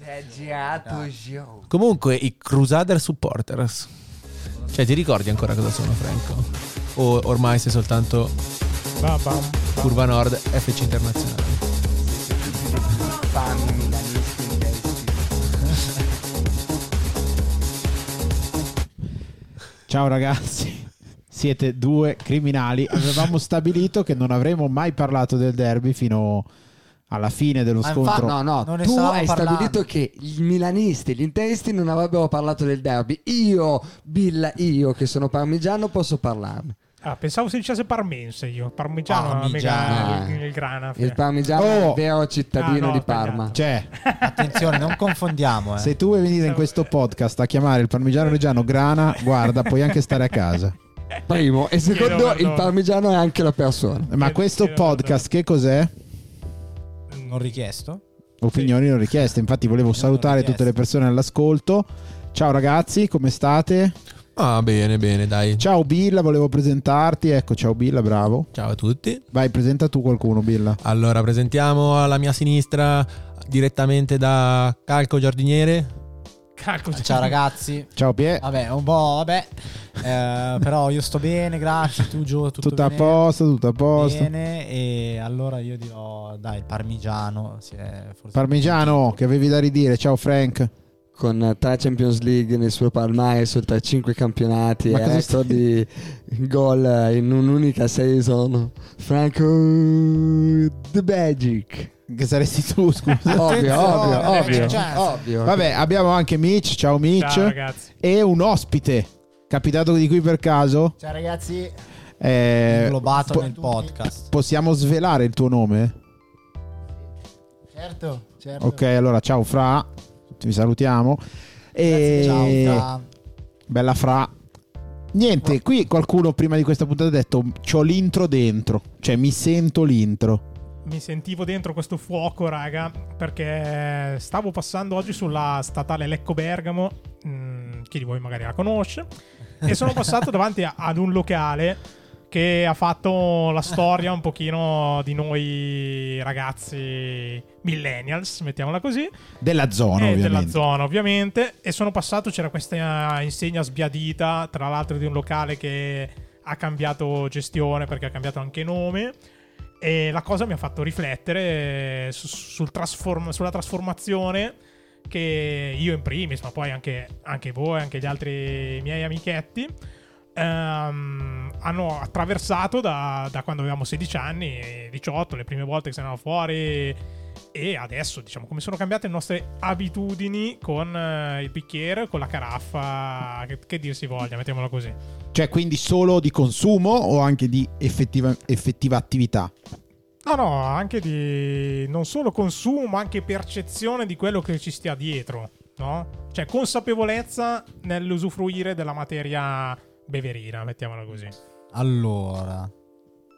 Si è girato Giro. Comunque, i Crusader Supporters. Cioè, ti ricordi ancora cosa sono, Franco? O ormai sei soltanto Bam, bam. Curva Nord FC Internazionale? Ciao ragazzi, siete due criminali. Avevamo stabilito che non avremmo mai parlato del derby fino alla fine dello Ma scontro. infatti- No, no, Non tu hai parlando. stabilito che i milanisti, gli interisti non avrebbero parlato del derby. Io, Billa, io che sono parmigiano posso parlarne. Ah, pensavo si dicesse parmense io. Parmigiano, Parmigiano. mica il, il grana. Il parmigiano è Oh. il vero cittadino Ah, no, di Parma. Cioè, Attenzione, non confondiamo. Eh. se tu vuoi venire in questo podcast a chiamare il parmigiano reggiano grana, guarda, puoi anche stare a casa. Primo. E secondo, il parmigiano è anche la persona. Ma questo podcast che cos'è? Non richiesto? Opinioni non richieste. Infatti volevo salutare tutte le persone all'ascolto. Ciao ragazzi, come state? Ah, bene, bene, dai. Ciao Billa, volevo presentarti. Ecco, ciao Billa, bravo. Ciao a tutti. Vai, presenta tu qualcuno, Billa. Allora, presentiamo alla mia sinistra direttamente da Calco Giardiniere. Calco, Ciao ragazzi. Ciao Pie. Vabbè, un po', vabbè. Eh, però io sto bene, grazie. Tu Gio, tutto Tutto a posto, tutto a posto. Bene, e allora io dirò, dai, parmigiano. Parmigiano, che avevi da ridire. Ciao Frank. Con tre Champions League nel suo palmarès, oltre a cinque campionati Ma e record di gol in un'unica season. Franco The Magic. Che saresti tu, scusa. Ovvio, ovvio, Attenzione, ovvio, cioè, ovvio. Vabbè, abbiamo anche Mitch. Ciao Mitch. Ciao ragazzi. e un ospite capitato di qui per caso. Ciao ragazzi. Eh, Inglobato po- nel podcast. Possiamo svelare il tuo nome? Certo, certo. Ok, allora ciao Fra, vi salutiamo. E... Ciao, Fra. Bella Fra. Niente, qui qualcuno prima di questa puntata ha detto c'ho l'intro dentro, cioè mi sento l'intro. Mi sentivo dentro questo fuoco, raga, perché stavo passando oggi sulla statale Lecco Bergamo. mm, chi di voi magari la conosce. E sono passato davanti a- ad un locale che ha fatto la storia un pochino di noi ragazzi millennials, mettiamola così. Della zona, e ovviamente. della zona ovviamente e sono passato c'era questa insegna sbiadita tra l'altro di un locale che ha cambiato gestione perché ha cambiato anche nome e la cosa mi ha fatto riflettere su- sul trasform- sulla trasformazione che io in primis ma poi anche, anche voi anche gli altri miei amichetti ehm, hanno attraversato da, da quando avevamo 16 anni 18 le prime volte che se andava fuori e adesso, diciamo, come sono cambiate le nostre abitudini con eh, il bicchiere, con la caraffa, che, che dir si voglia, mettiamola così. Cioè quindi solo di consumo o anche di effettiva, effettiva attività? No, no, anche di non solo consumo, ma anche percezione di quello che ci stia dietro, no? Cioè consapevolezza nell'usufruire della materia beverina, mettiamola così. Allora,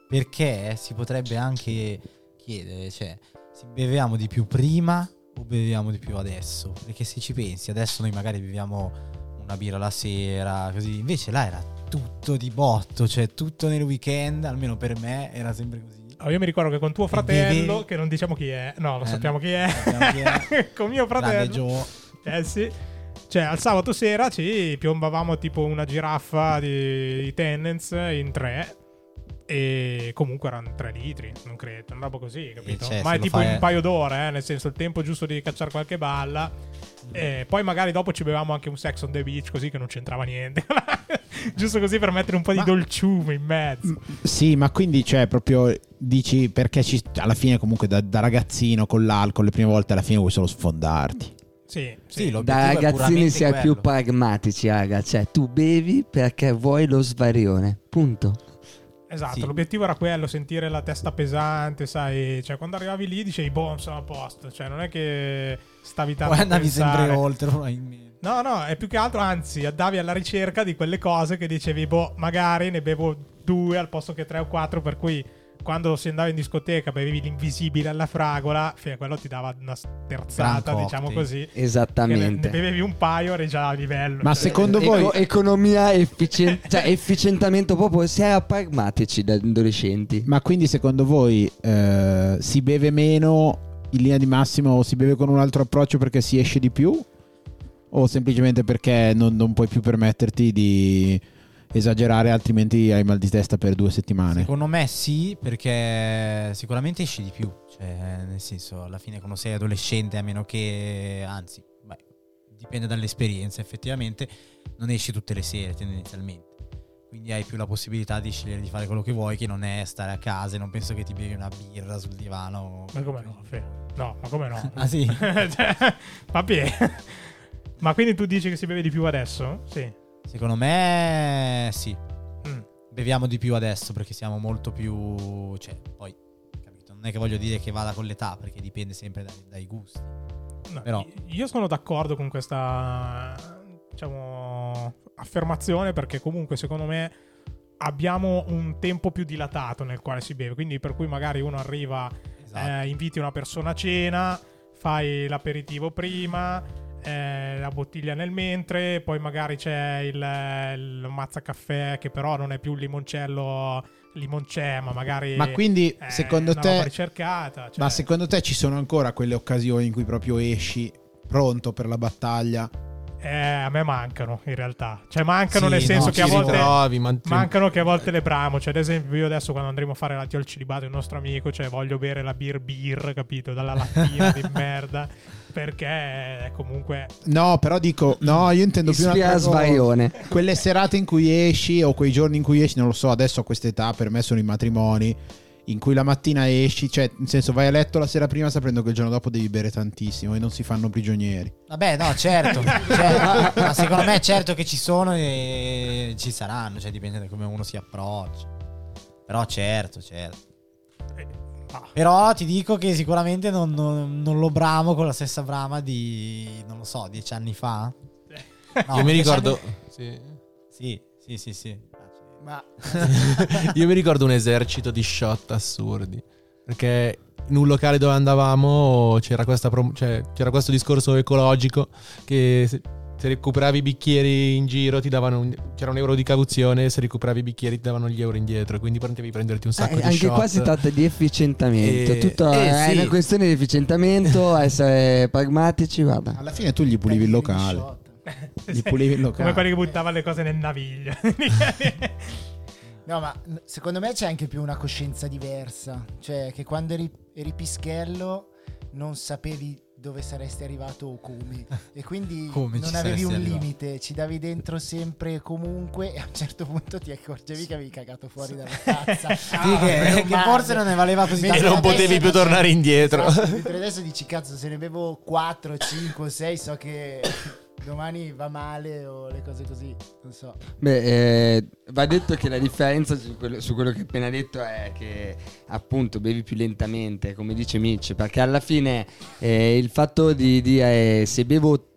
perché si potrebbe anche chiedere, cioè, se bevevamo di più prima o beviamo di più adesso? Perché se ci pensi, adesso noi magari beviamo una birra la sera, così, invece là era tutto di botto, cioè tutto nel weekend, almeno per me era sempre così. Oh, io mi ricordo che con tuo fratello, che non diciamo chi è, no, lo Eh, sappiamo chi è, sappiamo chi è. con mio fratello. Eh sì. Cioè, al sabato sera ci piombavamo tipo una giraffa di, di Tenants in tre. E comunque erano 3 litri, non credo, roba così, capito? cioè, Ma è tipo fai- un paio d'ore, eh, nel senso il tempo giusto di cacciare qualche balla. E poi magari dopo ci bevevamo anche un sex on the beach, così che non c'entrava niente. giusto così per mettere un po' Ma- di dolciume in mezzo. Sì, ma quindi cioè proprio dici perché ci- alla fine comunque da, da ragazzino con l'alcol le prime volte alla fine vuoi solo sfondarti. Sì, Sì, sì. Da ragazzini si è più pragmatici, raga. Cioè, tu bevi perché vuoi lo svarione. Punto. Esatto, Sì. l'obiettivo era quello, sentire la testa pesante, sai, cioè quando arrivavi lì dicevi, boh, sono a posto, cioè non è che stavi tanto Poi andavi sempre oltre, probabilmente. No, no, è più che altro, anzi, andavi alla ricerca di quelle cose che dicevi, boh, magari ne bevo due al posto che tre o quattro, per cui quando si andava in discoteca bevevi l'invisibile alla fragola, fine, quello ti dava una sterzata, Gran diciamo cocktail. così. Che ne, ne Esattamente. bevevi un paio, eri già a livello. Ma Cioè, secondo Eco- voi economia, efficien- cioè efficientamento proprio, si era pragmatici da adolescenti. Ma quindi secondo voi eh, si beve meno in linea di massimo si beve con un altro approccio perché si esce di più? O semplicemente perché non, non puoi più permetterti di esagerare, altrimenti hai mal di testa per due settimane? Secondo me sì, perché sicuramente esci di più. Cioè, nel senso, alla fine quando sei adolescente, a meno che, anzi, beh, dipende dall'esperienza, effettivamente, non esci tutte le sere tendenzialmente. Quindi hai più la possibilità di scegliere di fare quello che vuoi, che non è stare a casa e non penso che ti bevi una birra sul divano. Ma come no? Fe? No, ma come no? Ah sì? Cioè, vabbè. Ma quindi tu dici che si beve di più adesso? Sì. Secondo me sì. Mm. Beviamo di più adesso perché siamo molto più... Cioè, poi, capito? Non è che voglio dire che vada con l'età, perché dipende sempre dai, dai gusti. No, Però- Io sono d'accordo con questa diciamo, affermazione perché comunque secondo me abbiamo un tempo più dilatato nel quale si beve. Quindi per cui magari uno arriva, Esatto. eh, inviti una persona a cena, fai l'aperitivo prima, eh, la bottiglia nel mentre, poi magari c'è il, il mazzacaffè che però non è più un limoncello limoncè, ma magari... Ma quindi, secondo te, ricercata. cioè- ma secondo te ci sono ancora quelle occasioni in cui proprio esci pronto per la battaglia? Eh, a me mancano in realtà. Cioè, mancano Sì, nel senso no, che a volte. ritrovi, ma- Mancano che a volte le bramo. Cioè, ad esempio, io adesso quando andremo a fare la al celibato, il nostro amico, cioè, voglio bere la beer beer, capito? Dalla lattina di merda. Perché è comunque. No, però dico, no, io intendo più cosa. svarione. Quelle serate in cui esci o quei giorni in cui esci, non lo so, adesso a questa età per me sono i matrimoni in cui la mattina esci, cioè nel senso vai a letto la sera prima sapendo che il giorno dopo devi bere tantissimo e non si fanno prigionieri. Vabbè, no, certo. certo. Ma secondo me certo che ci sono e ci saranno, cioè dipende da come uno si approccia. Però certo, certo. ah, Però ti dico che sicuramente non, non- non lo bramo con la stessa brama di, non lo so, dieci anni fa. No, Io mi ricordo. anni- sì. Sì, sì, sì, sì. Ma Io mi ricordo un esercito di shot assurdi. Perché in un locale dove andavamo c'era, questa prom- cioè, c'era questo discorso ecologico che se, se recuperavi i bicchieri in giro ti davano un, c'era un euro di cauzione, se recuperavi i bicchieri ti davano gli euro indietro. Quindi potevi prenderti un sacco Eh, di anche shot. qua si tratta di efficientamento. Eh, Tutto eh, è sì. una questione di efficientamento, essere pragmatici, guarda. Alla fine tu gli pulivi il locale. Gli pulivi il come quelli locale. che buttavano le cose nel naviglio. No, ma n- secondo me c'è anche più una coscienza diversa. Cioè, che quando eri, eri pischello non sapevi dove saresti arrivato o come. E quindi Come non avevi un arrivato. limite, ci davi dentro sempre e comunque. E a un certo punto ti accorgevi che avevi cagato fuori dalla tazza. Sì, che, che forse non ne valeva così E tanto. non potevi più tornare indietro. Esatto, mentre adesso dici, cazzo, se ne bevo 4, 5, 6, so che domani va male o le cose così. Non so. Beh, eh, va detto che la differenza su quello, su quello che hai appena detto è che appunto bevi più lentamente, come dice Mitch, perché alla fine eh, il fatto di dire se bevo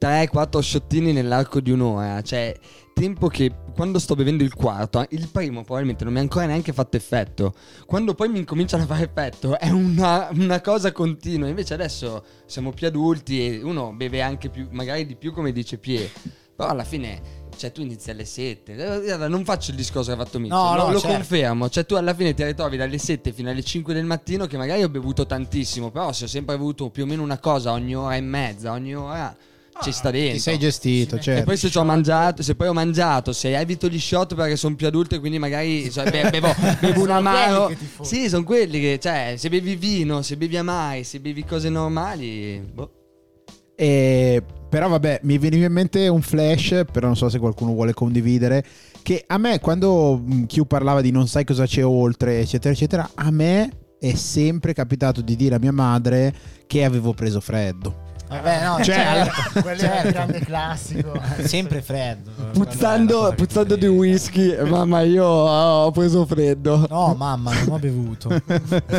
3-4 sciottini nell'arco di un'ora, cioè tempo che quando sto bevendo il quarto, il primo probabilmente non mi ha ancora neanche fatto effetto. Quando poi mi incominciano a fare effetto è una, una cosa continua. Invece adesso siamo più adulti e uno beve anche più, magari di più come dice Pie. Però alla fine, cioè tu inizi alle 7. Eh, guarda, Non faccio il discorso che ha fatto Mitch, No, lo, no, lo certo. confermo. Cioè tu alla fine ti ritrovi dalle 7 fino alle 5 del mattino che magari ho bevuto tantissimo, però se ho sempre avuto più o meno una cosa ogni ora e mezza, ogni ora ci sta dentro. Ti sei gestito, Sì, E certo. poi se ci ho mangiato, se poi ho mangiato, se evito gli shot perché sono più adulto e quindi magari cioè, be- bevo, bevo un Sono amaro. quelli che ti fottono. Sì, sono quelli che, cioè, se bevi vino, se bevi amari, se bevi cose normali, boh. E- però vabbè, mi veniva in mente un flash, però non so se qualcuno vuole condividere, che a me quando Q parlava di non sai cosa c'è oltre, eccetera, eccetera, a me è sempre capitato di dire a mia madre che avevo preso freddo. Vabbè, no, Cioè, certo, Quello è un certo. grande classico. Sempre freddo. Puzzando, puzzando di whisky, mamma io ho preso freddo. No, mamma, non ho bevuto.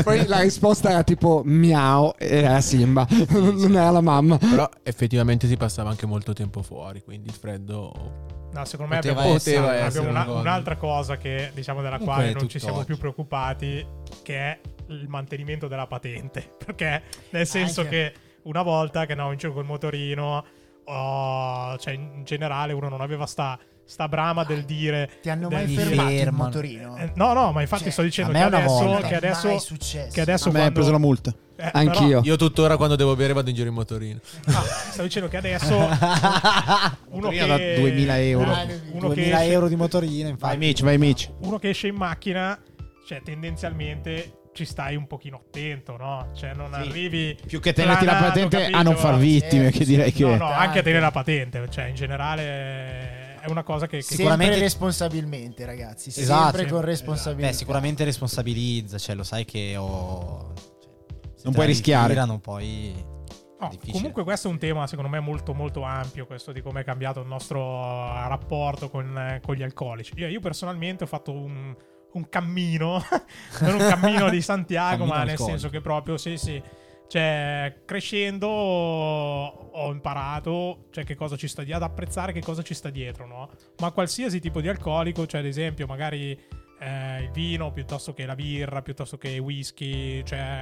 Poi la risposta era tipo miau, era Simba, non era la mamma. Però effettivamente si passava anche molto tempo fuori, quindi il freddo No, secondo me Poteva abbiamo, essere- abbiamo poteva essere una- una cosa. un'altra cosa che, diciamo, della Comunque quale non ci siamo tutt'oggi. più preoccupati, che è il mantenimento della patente. Perché nel senso Anche. che una volta che andavo in giro col motorino, oh, cioè in generale uno non aveva sta, sta brama del dire... Ti hanno del mai fermato il motorino? Eh, no, no, ma infatti Cioè, sto dicendo che adesso, che adesso, Mai successo. che adesso A me ha quando- preso la multa. Eh, Anch'io. Io tuttora quando devo bere vado in giro in motorino. però- ah, stavo dicendo che adesso uno Motorina che da 2000 euro. Ah, uno che 2000 esce- euro di motorina, Vai infatti. Mitch, vai Mitch. uno che esce in macchina, cioè tendenzialmente ci stai un pochino attento, no? Cioè non Sì. arrivi Più che tenerti la planato, patente capito? a non far vittime, Eh, che sì. direi che... No, no, anche Tanto. tenere la patente, cioè in generale è una cosa che, che Sicuramente- Sempre responsabilmente, ragazzi. Esatto. Sempre con responsabilità. Beh, sicuramente responsabilizza, cioè lo sai che ho... cioè, Non puoi la rischiare. Non puoi... No, comunque questo è un tema secondo me molto molto ampio, questo di come è cambiato il nostro eh, rapporto con, eh, con gli alcolici. Io, io personalmente ho fatto un, un cammino, non un cammino di Santiago, Cammino ma nel alcolico. senso che proprio sì sì, cioè crescendo ho imparato cioè, che cosa ci sta di- ad apprezzare che cosa ci sta dietro, no? Ma qualsiasi tipo di alcolico, cioè ad esempio magari eh, il vino piuttosto che la birra, piuttosto che i whisky, cioè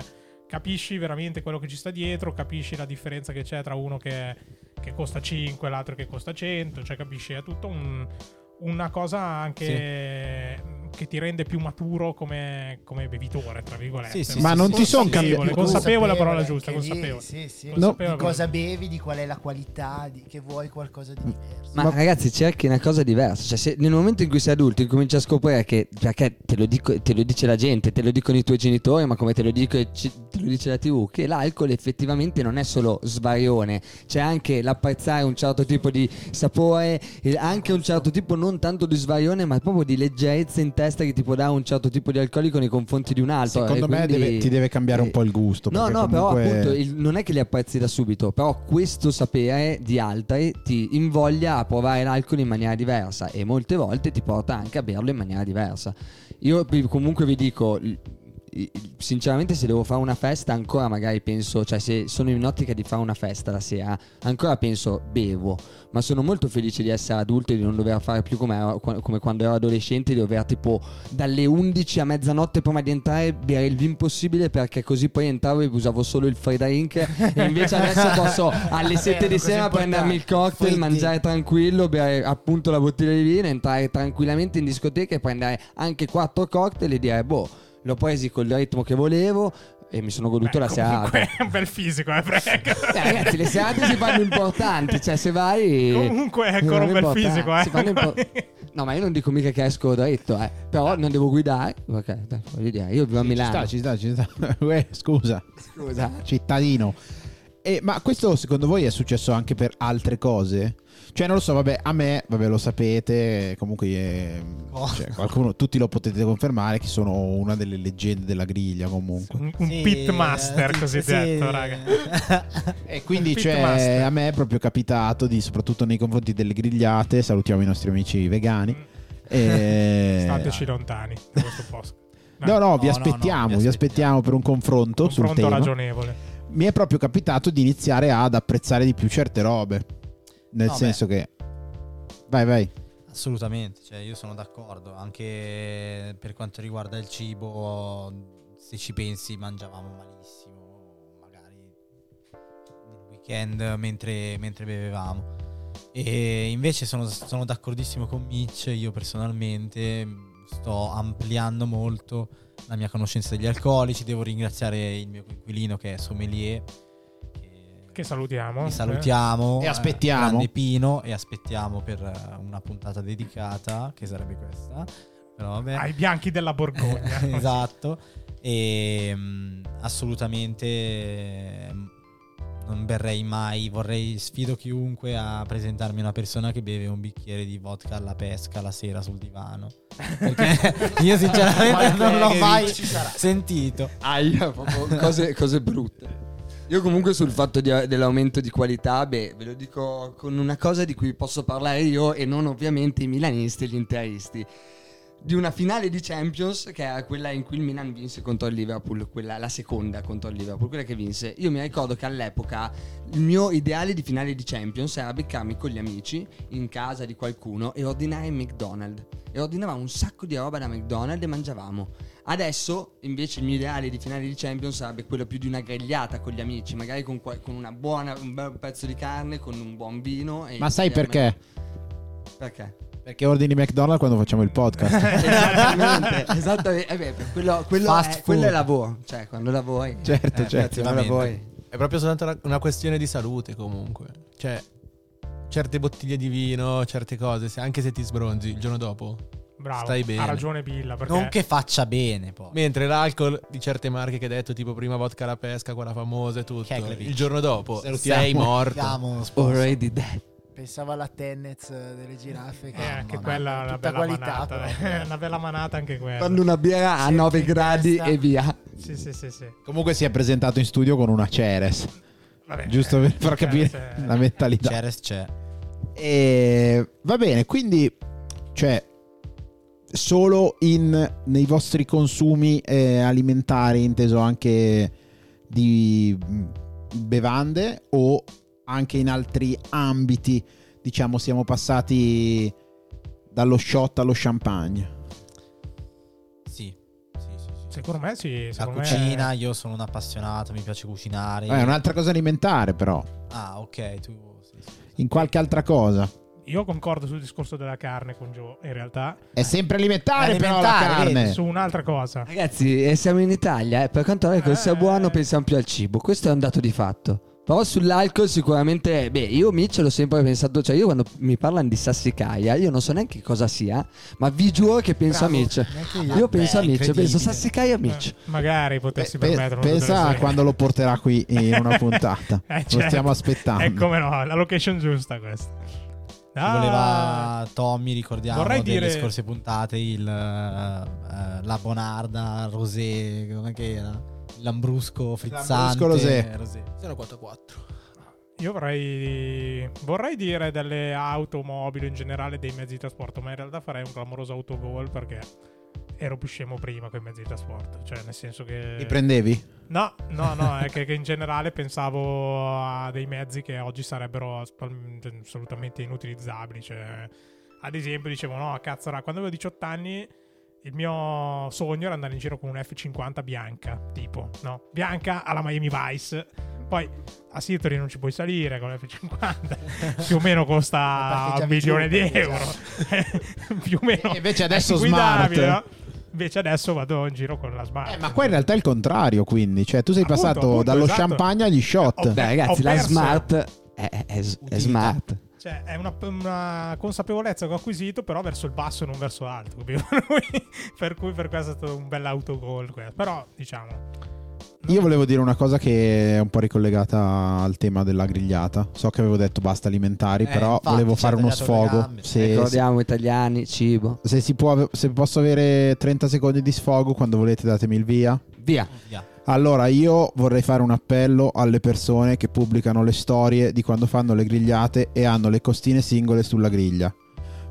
capisci veramente quello che ci sta dietro, capisci la differenza che c'è tra uno che, che costa 5 e l'altro che costa 100, cioè capisci, è tutto un- una cosa anche che ti rende più maturo come, come bevitore, tra virgolette. Sì, sì, Ma sì, non sì, ti sì, son sì. cambiati- Consapevole è la parola giusta, consapevole. Sì, sì. Consapevole. Di cosa bevi, di qual è la qualità, di che vuoi qualcosa di diverso. Ma, ragazzi, cerchi una cosa diversa. Cioè, se nel momento in cui sei adulto incominci a scoprire che. Perché te lo, dico- te lo dice la gente, te lo dicono i tuoi genitori, ma come te lo, dico, te lo dice la TV, che l'alcol effettivamente non è solo svarione, c'è anche l'apprezzare un certo tipo di sapore, anche un certo tipo non tanto di svarione, ma proprio di leggerezza in testa che ti può dare un certo tipo di alcolico nei confronti di un altro. Secondo E me quindi- deve- ti deve cambiare un eh, po' il gusto. No, no, però comunque- appunto il- non è che li apprezzi da subito, però questo sapere di altri ti invoglia a provare l'alcol in maniera diversa e molte volte ti porta anche a berlo in maniera diversa. Io comunque vi dico, sinceramente se devo fare una festa ancora magari penso, cioè se sono in ottica di fare una festa la sera, ancora penso bevo, ma sono molto felice di essere adulto e di non dover fare più come, ero- come quando ero adolescente, di dover tipo dalle 11 a mezzanotte prima di entrare bere il vin possibile perché così poi entravo e usavo solo il free drink e invece adesso posso alle 7 di sera prendermi il cocktail, Free mangiare tranquillo, bere appunto la bottiglia di vino, entrare tranquillamente in discoteca e prendere anche 4 cocktail e dire boh, l'ho presi col ritmo che volevo e mi sono goduto Beh, la serata. è un bel fisico, eh, prego. Eh, ragazzi, le serate si fanno importanti, cioè se vai... Comunque è si ancora un bel importanti, fisico, eh. si fanno impo- No, ma io non dico mica che esco dritto, eh. Però non devo guidare. Ok, dai, voglio dire, io vivo a Ci Milano. sta, ci sta, ci sta. Uè, scusa, Scusa. cittadino. Eh, ma questo secondo voi è successo anche per altre cose? Cioè, non lo so, vabbè, a me, vabbè, lo sapete, comunque eh, Oh. cioè, qualcuno, tutti lo potete confermare che sono una delle leggende della griglia comunque. Un, un Sì, pitmaster eh, cosiddetto, sì. raga. E quindi cioè, pitmaster. a me è proprio capitato di, soprattutto nei confronti delle grigliate, salutiamo i nostri amici vegani. eh, Stateci lontani da questo posto. No, no, vi No, no, aspettiamo, no, vi vi aspettiamo per un confronto, sul confronto tema. ragionevole. Mi è proprio capitato di iniziare ad apprezzare di più certe robe. Nel No, senso che... Vai, vai. Assolutamente, cioè io sono d'accordo, anche per quanto riguarda il cibo, se ci pensi mangiavamo malissimo, magari nel weekend mentre, mentre bevevamo. E invece sono, sono d'accordissimo con Mitch, io personalmente sto ampliando molto la mia conoscenza degli alcolici, devo ringraziare il mio coinquilino che è sommelier. che- Che salutiamo. vi salutiamo. E aspettiamo. eh, grande Pino e aspettiamo per eh, una puntata dedicata, che sarebbe questa. Però vabbè. Ai bianchi della Borgogna. esatto. E mm, assolutamente mm, non berrei mai, vorrei sfido chiunque a presentarmi una persona che beve un bicchiere di vodka alla pesca la sera sul divano. Perché io sinceramente non l'ho mai sentito. Aia, cose, cose brutte. Io comunque sul fatto di- dell'aumento di qualità, beh, ve lo dico con una cosa di cui posso parlare io e non ovviamente i milanisti e gli interisti. Di una finale di Champions che era quella in cui il Milan vinse contro il Liverpool, quella, la seconda contro il Liverpool, quella che vinse. Io mi ricordo che all'epoca il mio ideale di finale di Champions era beccarmi con gli amici in casa di qualcuno e ordinare McDonald's. E ordinavamo un sacco di roba da McDonald's e mangiavamo. Adesso invece il mio ideale di finale di Champions sarebbe quello più di una grigliata con gli amici, magari con, con una buona, un bel pezzo di carne, con un buon vino. Ma sai perché? Perché? Perché ordini McDonald's quando facciamo il podcast? esattamente, esattamente. Eh beh, quello, quello Fast è, quello è food. lavoro, cioè quando lavori. Certo, eh, certo. quando lavori. È proprio soltanto una- questione di salute comunque. Cioè, certe bottiglie di vino, certe cose, se- anche se ti sbronzi il giorno dopo. Bravo. Stai bene. Ha ragione Billa. Perché Non che faccia bene poi. Mentre l'alcol di certe marche che hai detto, tipo prima vodka alla pesca, quella famosa e tutto, Keglevic. il giorno dopo Salutiamo. sei morto. Already dead. Pensavo alla Tennez delle giraffe. Che eh, anche quella è una bella qualità, manata. però. eh, una bella manata anche quella. Quando una birra a Sì, 9 in gradi testa. e via. Sì, sì, sì, sì. Comunque si è presentato in studio con una Ceres, Vabbè, giusto per far eh, capire cioè, la mentalità. Ceres c'è. E va bene, quindi cioè solo in, nei vostri consumi eh, alimentari, inteso anche di mh, bevande o anche in altri ambiti, diciamo, siamo passati dallo shot allo champagne. Sì. Secondo me sì. La secondo me- cucina, io sono un appassionato, mi piace cucinare. Eh, è un'altra cosa alimentare, però, Ah, ok, tu sì, sì, sì. in qualche altra cosa. Io concordo sul discorso della carne con Joe, in realtà. È sempre alimentare, È però la alimentare, carne. Su un'altra cosa. Ragazzi, eh, siamo in Italia, eh, per quanto sia Eh. buono pensiamo più al cibo, questo è un dato di fatto. Però sull'alcol sicuramente, beh, io Mitch l'ho sempre pensato, cioè io quando mi parlano di sassicaia, io non so neanche cosa sia, ma vi giuro che penso Bravo, a Mitch. io. Io penso a Beh, Mitch, penso sassicaia Mitch. Eh, magari potessi Pe- permetterlo. pensa a quando lo porterà qui in una puntata. Eh, Lo certo. stiamo aspettando. E come no, la location giusta questa. Ci Ah, voleva Tommy, ricordiamo Vorrei delle dire- scorse puntate, il, eh, eh, la Bonarda, Rosé, come che era? Lambrusco frizzante. Lambrusco Rosé. Rosé. 044. Io vorrei, vorrei dire delle automobili in generale, dei mezzi di trasporto, ma in realtà farei un clamoroso autogol perché ero più scemo prima con i mezzi di trasporto. Cioè, nel senso che. Li prendevi? No, no, no, è che, che in generale pensavo a dei mezzi che oggi sarebbero assolutamente inutilizzabili. Cioè, ad esempio, dicevo, no, cazzo, quando avevo 18 anni il mio sogno era andare in giro con un F50 bianca, tipo, no? Bianca alla Miami Vice. Poi a Sirtori non ci puoi salire con l'F50, più o meno costa un milione di euro. più o meno. E invece adesso smart. no? Invece adesso vado in giro con la smart. Eh, ma qua in realtà è il contrario, quindi. Cioè, tu sei Appunto, passato appunto, dallo esatto. champagne agli shot. Oh, Beh ragazzi, ho la smart è, è- è smart. Cioè, è una, una consapevolezza che ho acquisito, però verso il basso e non verso l'alto. capito? per, cui, per questo è stato un bel autogol. Però, diciamo. Io volevo dire una cosa che è un po' ricollegata al tema della grigliata. So che avevo detto basta alimentari, Eh, però infatti, volevo fare uno sfogo. Se, Ricordiamo italiani, cibo. se si può, se posso avere 30 secondi di sfogo, quando volete datemi il via. Via. Via. Allora, io vorrei fare un appello alle persone che pubblicano le storie di quando fanno le grigliate e hanno le costine singole sulla griglia.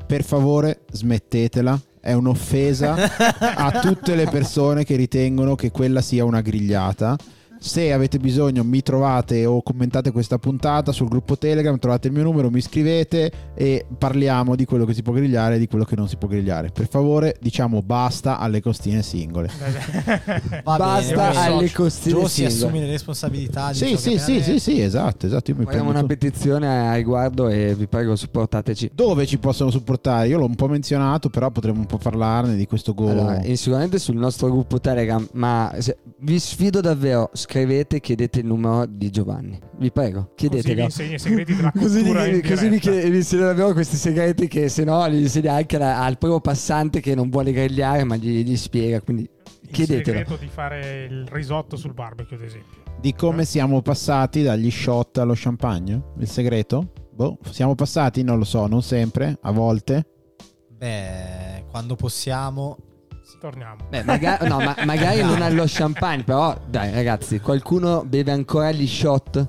Per favore, smettetela. È un'offesa a tutte le persone che ritengono che quella sia una grigliata. Se avete bisogno, mi trovate o commentate questa puntata sul gruppo Telegram, trovate il mio numero, mi scrivete e parliamo di quello che si può grigliare e di quello che non si può grigliare. Per favore, diciamo basta alle costine singole. Va Basta bene, alle Gio costine si singole. assume le responsabilità di Sì, ciò sì, sì, sì, sì, esatto, esatto. Io mi Facciamo una tutto. petizione a riguardo e vi prego supportateci. Dove ci possono supportare? Io l'ho un po' menzionato, però potremmo un po' parlarne di questo gol. Allora, e sicuramente sul nostro gruppo Telegram, ma se- vi sfido davvero, scrivete, chiedete il numero di Giovanni. Vi prego, Così vi chiedetelo. insegna i segreti della Così, in così vi, vi insegno davvero questi segreti che se no li insegna anche alla- al primo passante che non vuole grigliare ma gli, gli spiega, quindi Il chiedetelo. segreto di fare il risotto sul barbecue, ad esempio. Di come siamo passati dagli shot allo champagne? Il segreto? Boh, siamo passati, non lo so, non sempre, a volte. Beh, quando possiamo... Torniamo. Beh, maga- no, ma magari non allo champagne, però dai ragazzi, qualcuno beve ancora gli shot?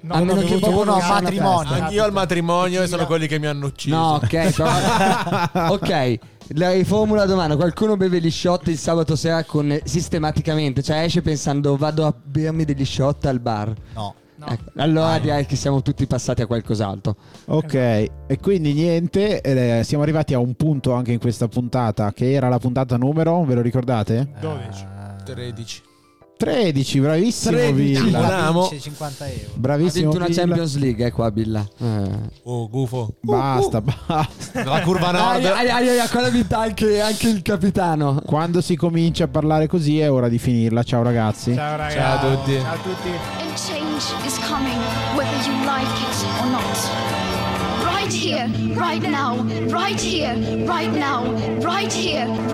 No, A meno no, che no, proprio no, non no, sia una matrimonio. Anch'io al matrimonio e sono quelli che mi hanno ucciso. No, ok, però- ok. La riformula la domanda: qualcuno beve gli shot il sabato sera con sistematicamente, cioè esce pensando vado a bermi degli shot al bar. No. Ecco, allora Ah, direi che siamo tutti passati a qualcos'altro. Ok, e quindi niente, eh, siamo arrivati a un punto anche in questa puntata, che era la puntata numero, ve lo ricordate? 12. Eh, 13. 13, bravissimo 13. Villa. Vince 50 euro. Ha Bravissimo vinto una Villa. Champions League, eh, qua Billa. Eh. Oh, gufo. Basta, basta. La curva nord. Ai, ai, ai, l'ha vinta anche, anche il capitano. Quando si comincia a parlare così è ora di finirla. Ciao ragazzi. Ciao ragazzi. Ciao a tutti. Ciao a tutti. And change is coming, whether you like it or not. Right here, right now, right here, right now, right here,